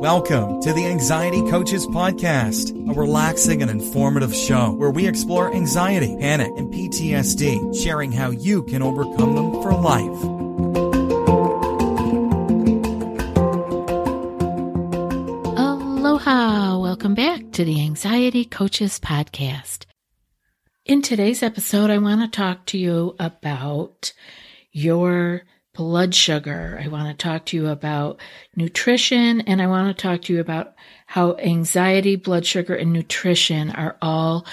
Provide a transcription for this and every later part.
Welcome to the Anxiety Coaches Podcast, a relaxing and informative show where we explore anxiety, panic, and PTSD, sharing how you can overcome them for life. Aloha! Welcome back to the Anxiety Coaches Podcast. In today's episode, I want to talk to you about your blood sugar. I want to talk to you about nutrition and I want to talk to you about how anxiety, blood sugar, and nutrition are all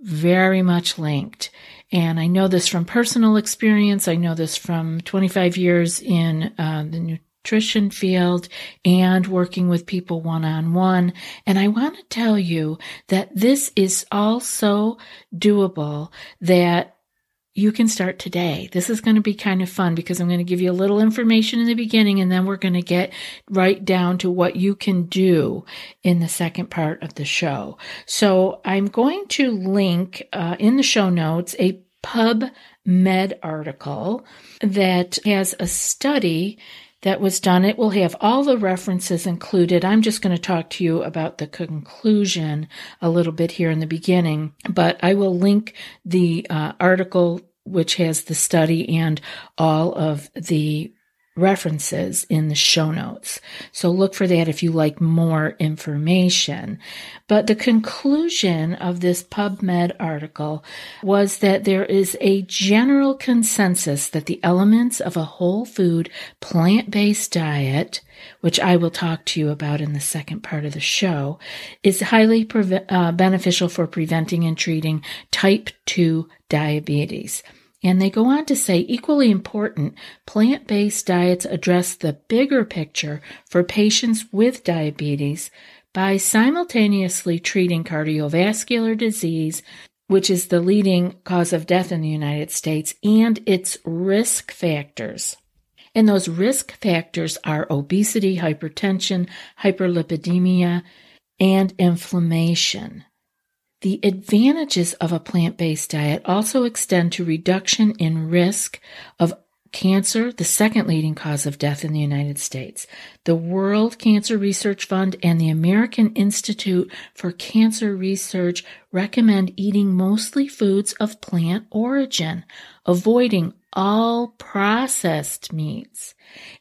very much linked. And I know this from personal experience. I know this from 25 years in uh, the nutrition field and working with people one on one. And I want to tell you that this is also doable that you can start today. This is going to be kind of fun because I'm going to give you a little information in the beginning and then we're going to get right down to what you can do in the second part of the show. So I'm going to link uh, in the show notes a PubMed article that has a study that was done. It will have all the references included. I'm just going to talk to you about the conclusion a little bit here in the beginning, but I will link the uh, article which has the study and all of the references in the show notes. So look for that if you like more information. But the conclusion of this PubMed article was that there is a general consensus that the elements of a whole food, plant based diet, which I will talk to you about in the second part of the show, is highly uh, beneficial for preventing and treating type 2 diabetes. And they go on to say equally important, plant based diets address the bigger picture for patients with diabetes by simultaneously treating cardiovascular disease, which is the leading cause of death in the United States, and its risk factors. And those risk factors are obesity, hypertension, hyperlipidemia, and inflammation. The advantages of a plant based diet also extend to reduction in risk of cancer, the second leading cause of death in the United States. The World Cancer Research Fund and the American Institute for Cancer Research recommend eating mostly foods of plant origin, avoiding all processed meats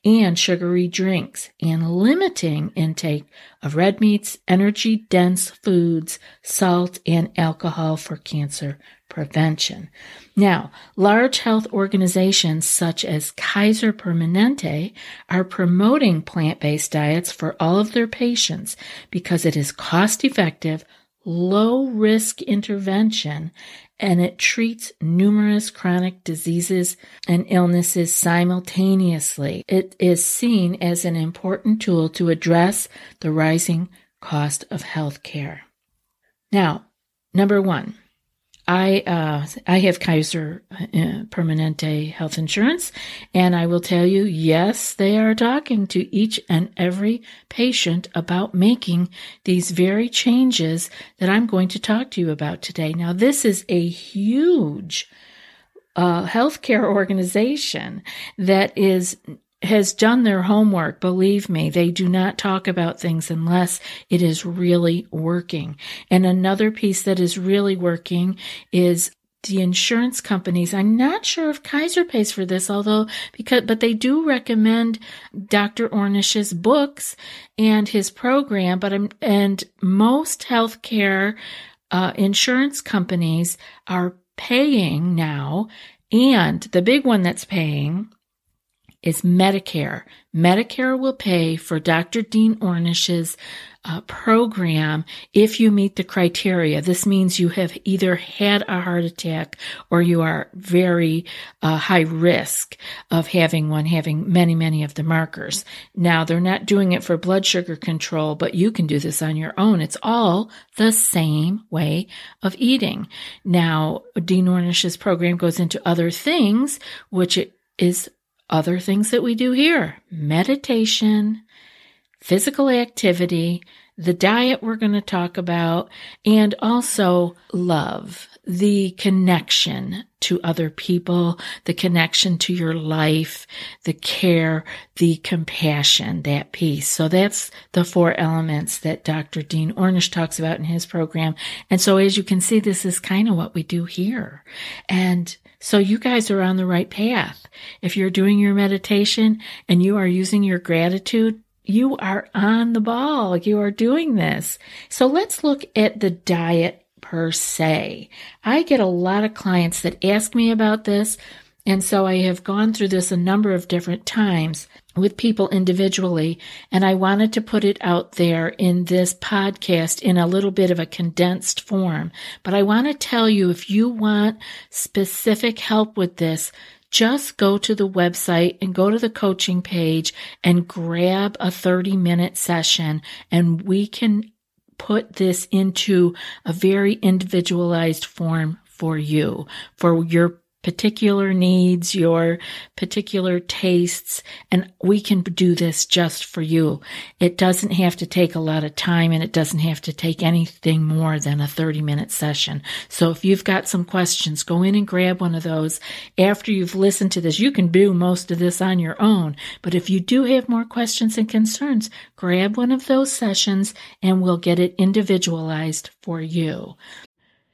and sugary drinks and limiting intake of red meats, energy dense foods, salt, and alcohol for cancer prevention. Now, large health organizations such as Kaiser Permanente are promoting plant based diets for all of their patients because it is cost effective, low risk intervention and it treats numerous chronic diseases and illnesses simultaneously. It is seen as an important tool to address the rising cost of health care. Now, number one, I uh, I have Kaiser uh, Permanente health insurance, and I will tell you, yes, they are talking to each and every patient about making these very changes that I'm going to talk to you about today. Now, this is a huge uh, healthcare organization that is has done their homework. Believe me, they do not talk about things unless it is really working. And another piece that is really working is the insurance companies. I'm not sure if Kaiser pays for this, although because, but they do recommend Dr. Ornish's books and his program. But I'm, and most healthcare uh, insurance companies are paying now. And the big one that's paying is Medicare. Medicare will pay for Dr. Dean Ornish's uh, program if you meet the criteria. This means you have either had a heart attack or you are very uh, high risk of having one, having many, many of the markers. Now, they're not doing it for blood sugar control, but you can do this on your own. It's all the same way of eating. Now, Dean Ornish's program goes into other things, which is other things that we do here meditation, physical activity, the diet we're going to talk about, and also love. the connection to other people, the connection to your life, the care, the compassion, that piece. So that's the four elements that Dr. Dean Ornish talks about in his program. And so as you can see, this is kind of what we do here. And so you guys are on the right path. If you're doing your meditation and you are using your gratitude, you are on the ball. You are doing this. So let's look at the diet per se. I get a lot of clients that ask me about this. And so I have gone through this a number of different times with people individually. And I wanted to put it out there in this podcast in a little bit of a condensed form. But I want to tell you if you want specific help with this, just go to the website and go to the coaching page and grab a 30 minute session and we can put this into a very individualized form for you, for your particular needs, your particular tastes, and we can do this just for you. It doesn't have to take a lot of time and it doesn't have to take anything more than a 30 minute session. So if you've got some questions, go in and grab one of those. After you've listened to this, you can do most of this on your own. But if you do have more questions and concerns, grab one of those sessions and we'll get it individualized for you.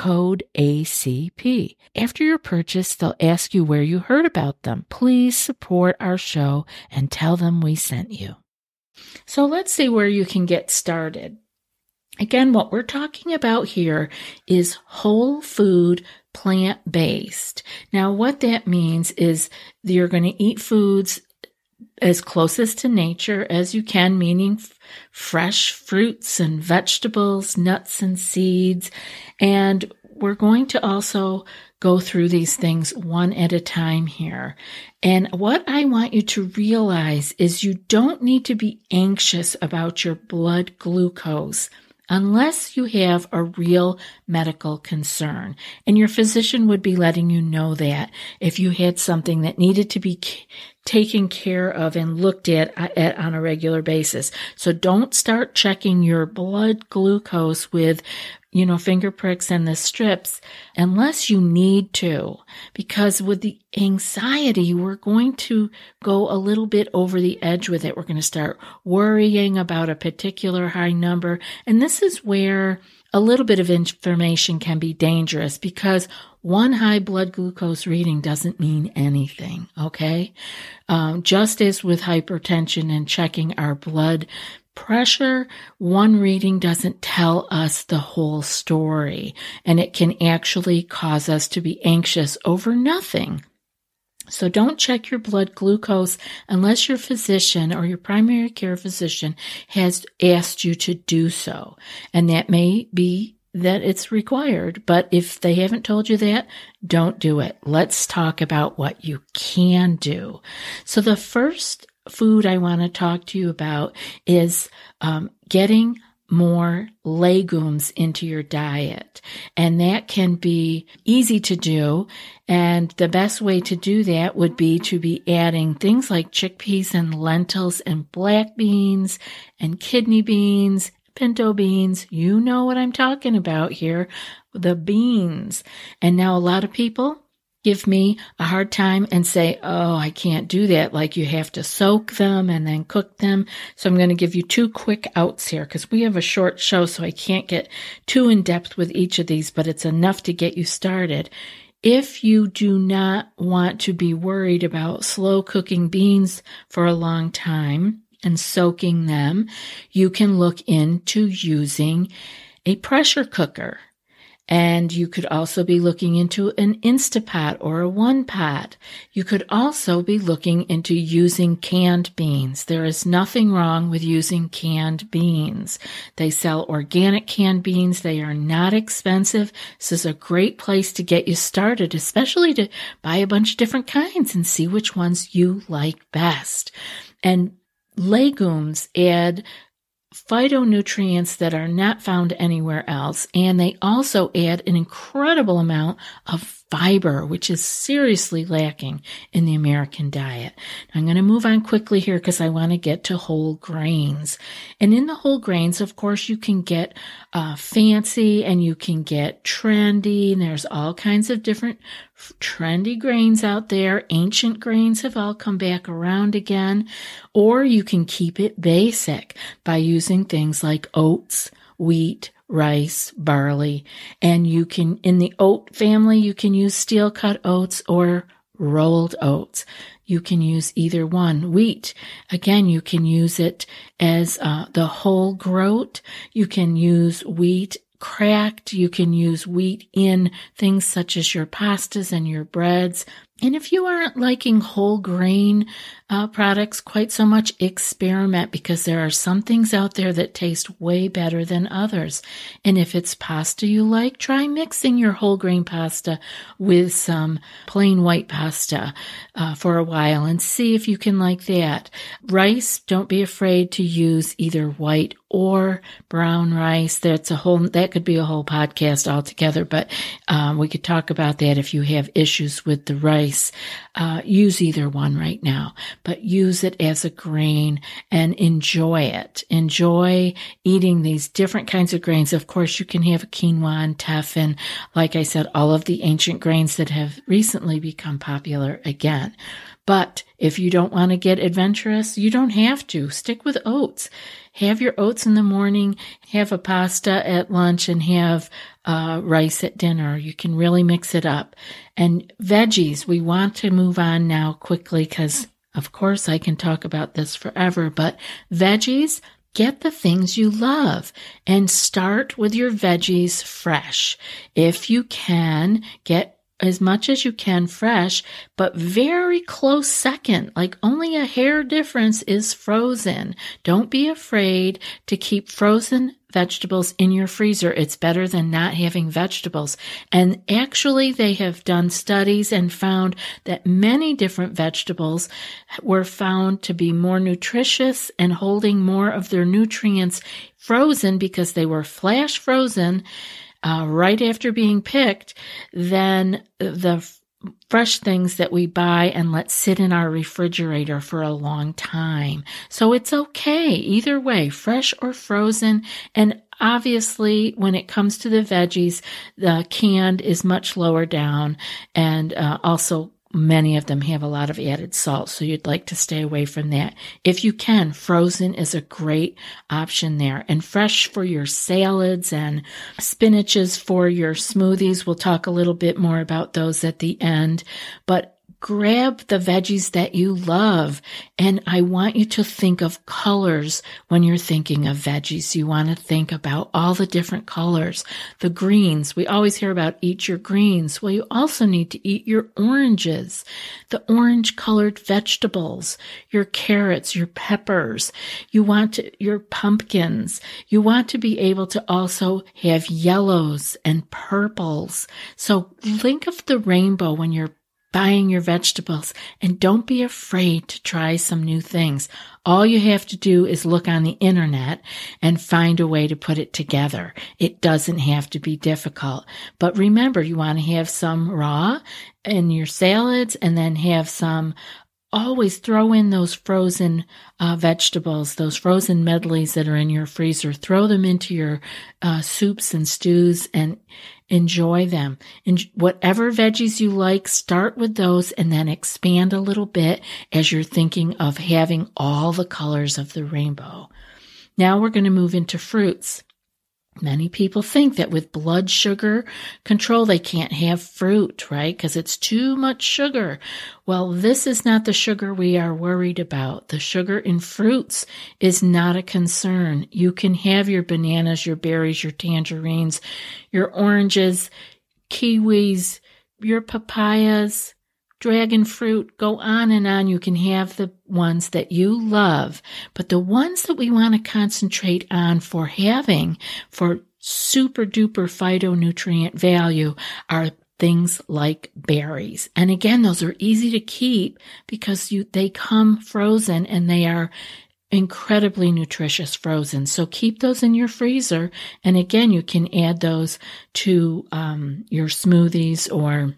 code ACP. After your purchase, they'll ask you where you heard about them. Please support our show and tell them we sent you. So let's see where you can get started. Again, what we're talking about here is whole food plant based. Now, what that means is you're going to eat foods as closest to nature as you can, meaning f- fresh fruits and vegetables, nuts and seeds. And we're going to also go through these things one at a time here. And what I want you to realize is you don't need to be anxious about your blood glucose unless you have a real medical concern. And your physician would be letting you know that if you had something that needed to be taken care of and looked at, uh, at on a regular basis. So don't start checking your blood glucose with you know, finger pricks and the strips unless you need to. Because with the anxiety, we're going to go a little bit over the edge with it. We're going to start worrying about a particular high number. And this is where a little bit of information can be dangerous because one high blood glucose reading doesn't mean anything, okay? Um, just as with hypertension and checking our blood pressure, one reading doesn't tell us the whole story, and it can actually cause us to be anxious over nothing. So don't check your blood glucose unless your physician or your primary care physician has asked you to do so. And that may be that it's required, but if they haven't told you that, don't do it. Let's talk about what you can do. So the first food I want to talk to you about is um, getting more legumes into your diet. And that can be easy to do. And the best way to do that would be to be adding things like chickpeas and lentils and black beans and kidney beans, pinto beans. You know what I'm talking about here. The beans. And now a lot of people give me a hard time and say, Oh, I can't do that. Like you have to soak them and then cook them. So I'm going to give you two quick outs here because we have a short show. So I can't get too in depth with each of these, but it's enough to get you started. If you do not want to be worried about slow cooking beans for a long time and soaking them, you can look into using a pressure cooker. And you could also be looking into an Instapot or a one pot. You could also be looking into using canned beans. There is nothing wrong with using canned beans. They sell organic canned beans. They are not expensive. This is a great place to get you started, especially to buy a bunch of different kinds and see which ones you like best. And legumes add phytonutrients that are not found anywhere else. And they also add an incredible amount of fiber, which is seriously lacking in the American diet. I'm going to move on quickly here because I want to get to whole grains. And in the whole grains, of course, you can get uh, fancy and you can get trendy. And there's all kinds of different trendy grains out there. Ancient grains have all come back around again. Or you can keep it basic by using things like oats, wheat, rice, barley, and you can, in the oat family, you can use steel cut oats or rolled oats. You can use either one. Wheat, again, you can use it as uh, the whole groat. You can use wheat cracked. You can use wheat in things such as your pastas and your breads. And if you aren't liking whole grain uh, products quite so much, experiment because there are some things out there that taste way better than others. And if it's pasta you like, try mixing your whole grain pasta with some plain white pasta uh, for a while and see if you can like that. Rice, don't be afraid to use either white or brown rice. That's a whole, that could be a whole podcast altogether, but um, we could talk about that if you have issues with the rice. Uh, use either one right now, but use it as a grain and enjoy it. Enjoy eating these different kinds of grains. Of course, you can have quinoa and teff and, like I said, all of the ancient grains that have recently become popular again. But if you don't want to get adventurous, you don't have to. Stick with oats. Have your oats in the morning, have a pasta at lunch, and have uh, rice at dinner. You can really mix it up. And veggies, we want to move on now quickly because, of course, I can talk about this forever, but veggies, Get the things you love and start with your veggies fresh. If you can, get as much as you can fresh, but very close second, like only a hair difference is frozen. Don't be afraid to keep frozen vegetables in your freezer. It's better than not having vegetables. And actually, they have done studies and found that many different vegetables were found to be more nutritious and holding more of their nutrients frozen because they were flash frozen uh, right after being picked than the fresh things that we buy and let sit in our refrigerator for a long time. So it's okay either way, fresh or frozen. And obviously, when it comes to the veggies, the canned is much lower down and uh, also Many of them have a lot of added salt, so you'd like to stay away from that. If you can, frozen is a great option there. And fresh for your salads and spinaches for your smoothies. We'll talk a little bit more about those at the end. But grab the veggies that you love. And I want you to think of colors when you're thinking of veggies. You want to think about all the different colors, the greens. We always hear about eat your greens. Well, you also need to eat your oranges, the orange colored vegetables, your carrots, your peppers. You want to, your pumpkins. You want to be able to also have yellows and purples. So think of the rainbow when you're buying your vegetables and don't be afraid to try some new things. All you have to do is look on the internet and find a way to put it together. It doesn't have to be difficult. But remember, you want to have some raw in your salads and then have some always throw in those frozen uh, vegetables, those frozen medleys that are in your freezer. Throw them into your uh, soups and stews and enjoy them. And whatever veggies you like, start with those and then expand a little bit as you're thinking of having all the colors of the rainbow. Now we're going to move into fruits. Many people think that with blood sugar control, they can't have fruit, right? Because it's too much sugar. Well, this is not the sugar we are worried about. The sugar in fruits is not a concern. You can have your bananas, your berries, your tangerines, your oranges, kiwis, your papayas, dragon fruit, go on and on. You can have the ones that you love, but the ones that we want to concentrate on for having for super duper phytonutrient value are things like berries. And again, those are easy to keep because you, they come frozen and they are incredibly nutritious frozen. So keep those in your freezer. And again, you can add those to um, your smoothies or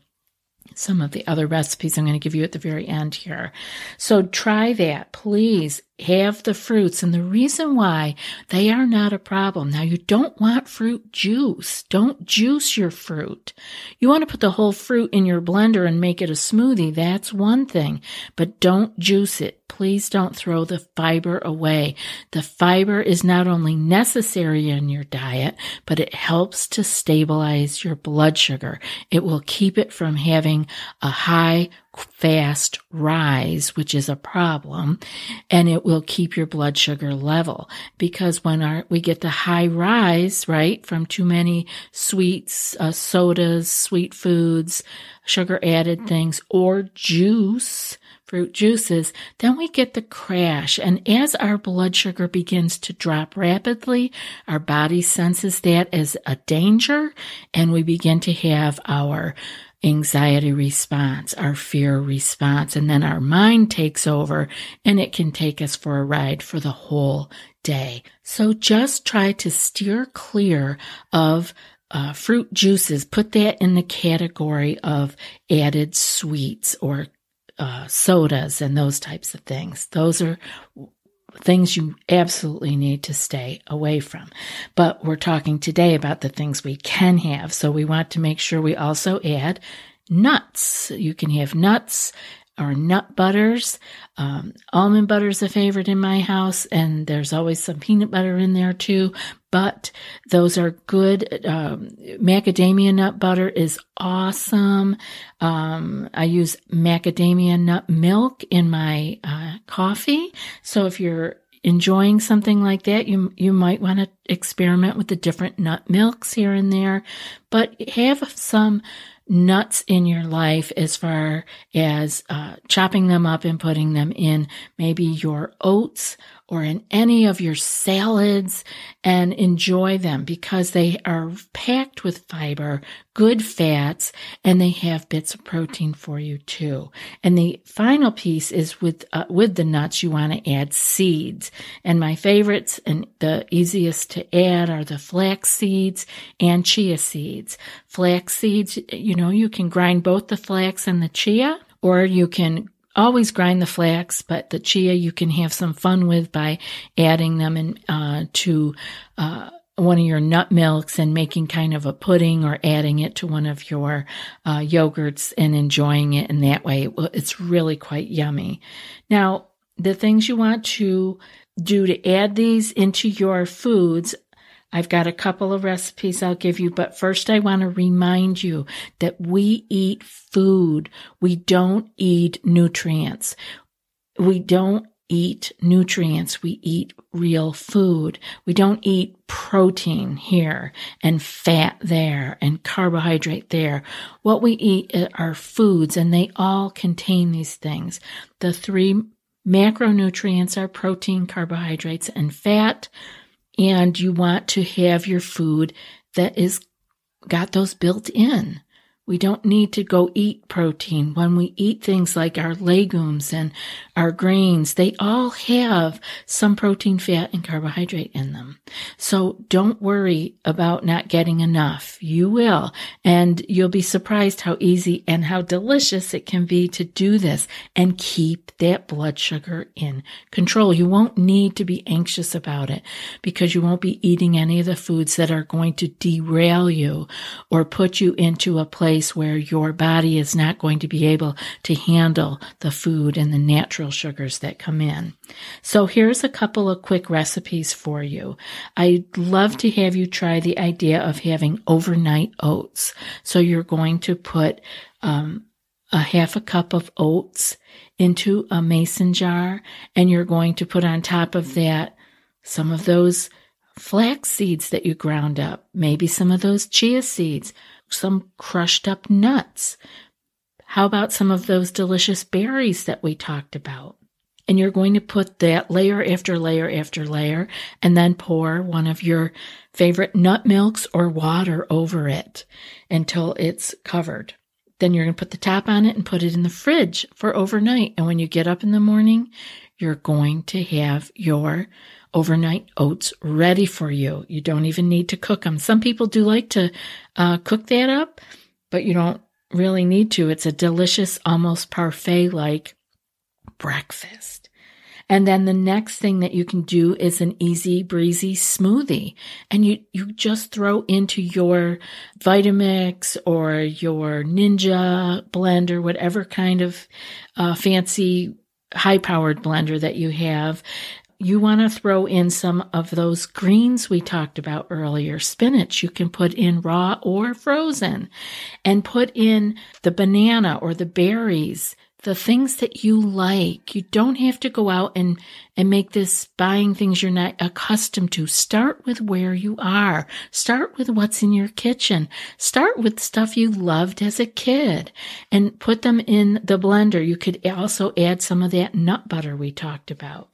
some of the other recipes I'm going to give you at the very end here. So try that, please have the fruits. And the reason why they are not a problem. Now you don't want fruit juice. Don't juice your fruit. You want to put the whole fruit in your blender and make it a smoothie. That's one thing, but don't juice it. Please don't throw the fiber away. The fiber is not only necessary in your diet, but it helps to stabilize your blood sugar. It will keep it from having a high fast rise, which is a problem, and it will keep your blood sugar level. Because when our, we get the high rise, right, from too many sweets, uh, sodas, sweet foods, sugar added things, or juice, fruit juices, then we get the crash. And as our blood sugar begins to drop rapidly, our body senses that as a danger and we begin to have our anxiety response, our fear response, and then our mind takes over and it can take us for a ride for the whole day. So just try to steer clear of uh, fruit juices. Put that in the category of added sweets or uh, sodas and those types of things. Those are things you absolutely need to stay away from. But we're talking today about the things we can have. So we want to make sure we also add nuts. You can have nuts or nut butters. Um, almond butter is a favorite in my house, and there's always some peanut butter in there too. But those are good. Um, macadamia nut butter is awesome. Um, I use macadamia nut milk in my uh, coffee. So if you're enjoying something like that, you you might want to experiment with the different nut milks here and there, but have some nuts in your life as far as uh, chopping them up and putting them in maybe your oats or in any of your salads and enjoy them because they are packed with fiber, good fats, and they have bits of protein for you too. And the final piece is with uh, with the nuts you want to add seeds. And my favorites and the easiest to add are the flax seeds and chia seeds. Flax seeds, you know, you can grind both the flax and the chia or you can always grind the flax, but the chia you can have some fun with by adding them in, uh, to uh, one of your nut milks and making kind of a pudding or adding it to one of your uh, yogurts and enjoying it in that way. It's really quite yummy. Now, the things you want to do to add these into your foods I've got a couple of recipes I'll give you, but first I want to remind you that we eat food. We don't eat nutrients. We don't eat nutrients. We eat real food. We don't eat protein here and fat there and carbohydrate there. What we eat are foods and they all contain these things. The three macronutrients are protein, carbohydrates, and fat and you want to have your food that is got those built in. We don't need to go eat protein. When we eat things like our legumes and our grains, they all have some protein, fat, and carbohydrate in them. So don't worry about not getting enough. You will. And you'll be surprised how easy and how delicious it can be to do this and keep that blood sugar in control. You won't need to be anxious about it because you won't be eating any of the foods that are going to derail you or put you into a place place where your body is not going to be able to handle the food and the natural sugars that come in. So here's a couple of quick recipes for you. I'd love to have you try the idea of having overnight oats. So you're going to put um, a half a cup of oats into a mason jar and you're going to put on top of that some of those flax seeds that you ground up, maybe some of those chia seeds, some crushed up nuts. How about some of those delicious berries that we talked about? And you're going to put that layer after layer after layer and then pour one of your favorite nut milks or water over it until it's covered. Then you're going to put the top on it and put it in the fridge for overnight. And when you get up in the morning, you're going to have your overnight oats ready for you. You don't even need to cook them. Some people do like to uh, cook that up, but you don't really need to. It's a delicious, almost parfait like breakfast. And then the next thing that you can do is an easy breezy smoothie. And you, you just throw into your Vitamix or your Ninja blender, whatever kind of uh, fancy high powered blender that you have you want to throw in some of those greens we talked about earlier. Spinach you can put in raw or frozen and put in the banana or the berries, the things that you like. You don't have to go out and, and make this buying things you're not accustomed to. Start with where you are. Start with what's in your kitchen. Start with stuff you loved as a kid and put them in the blender. You could also add some of that nut butter we talked about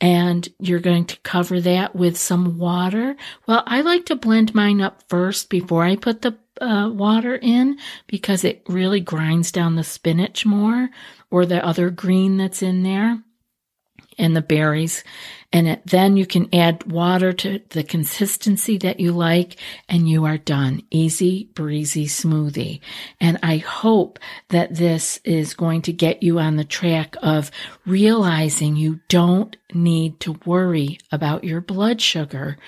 and you're going to cover that with some water. Well, I like to blend mine up first before I put the uh, water in because it really grinds down the spinach more or the other green that's in there and the berries. And it, then you can add water to the consistency that you like and you are done. Easy breezy smoothie. And I hope that this is going to get you on the track of realizing you don't need to worry about your blood sugar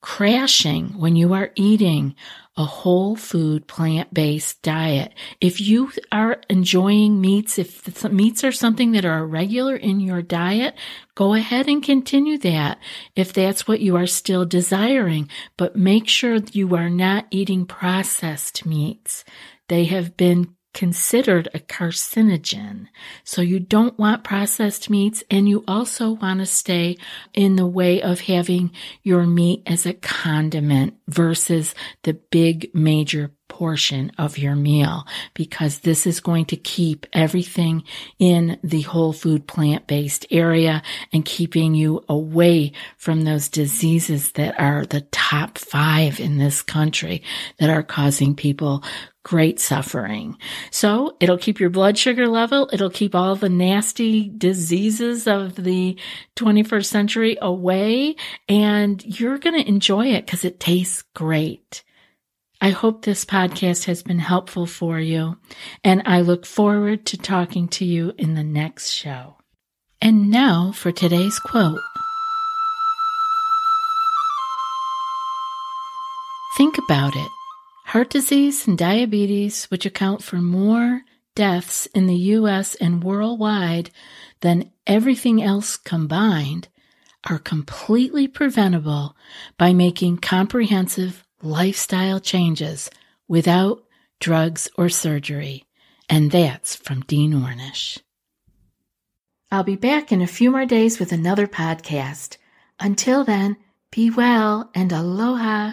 crashing when you are eating a whole food plant based diet. If you are enjoying meats, if meats are something that are regular in your diet, go ahead and continue that if that's what you are still desiring. But make sure you are not eating processed meats. They have been considered a carcinogen. So you don't want processed meats and you also want to stay in the way of having your meat as a condiment versus the big major portion of your meal because this is going to keep everything in the whole food plant based area and keeping you away from those diseases that are the top five in this country that are causing people great suffering. So it'll keep your blood sugar level. It'll keep all the nasty diseases of the 21st century away and you're going to enjoy it because it tastes great. I hope this podcast has been helpful for you and I look forward to talking to you in the next show. And now for today's quote. Think about it. Heart disease and diabetes, which account for more deaths in the US and worldwide than everything else combined, are completely preventable by making comprehensive lifestyle changes without drugs or surgery. And that's from Dean Ornish. I'll be back in a few more days with another podcast. Until then, be well and aloha.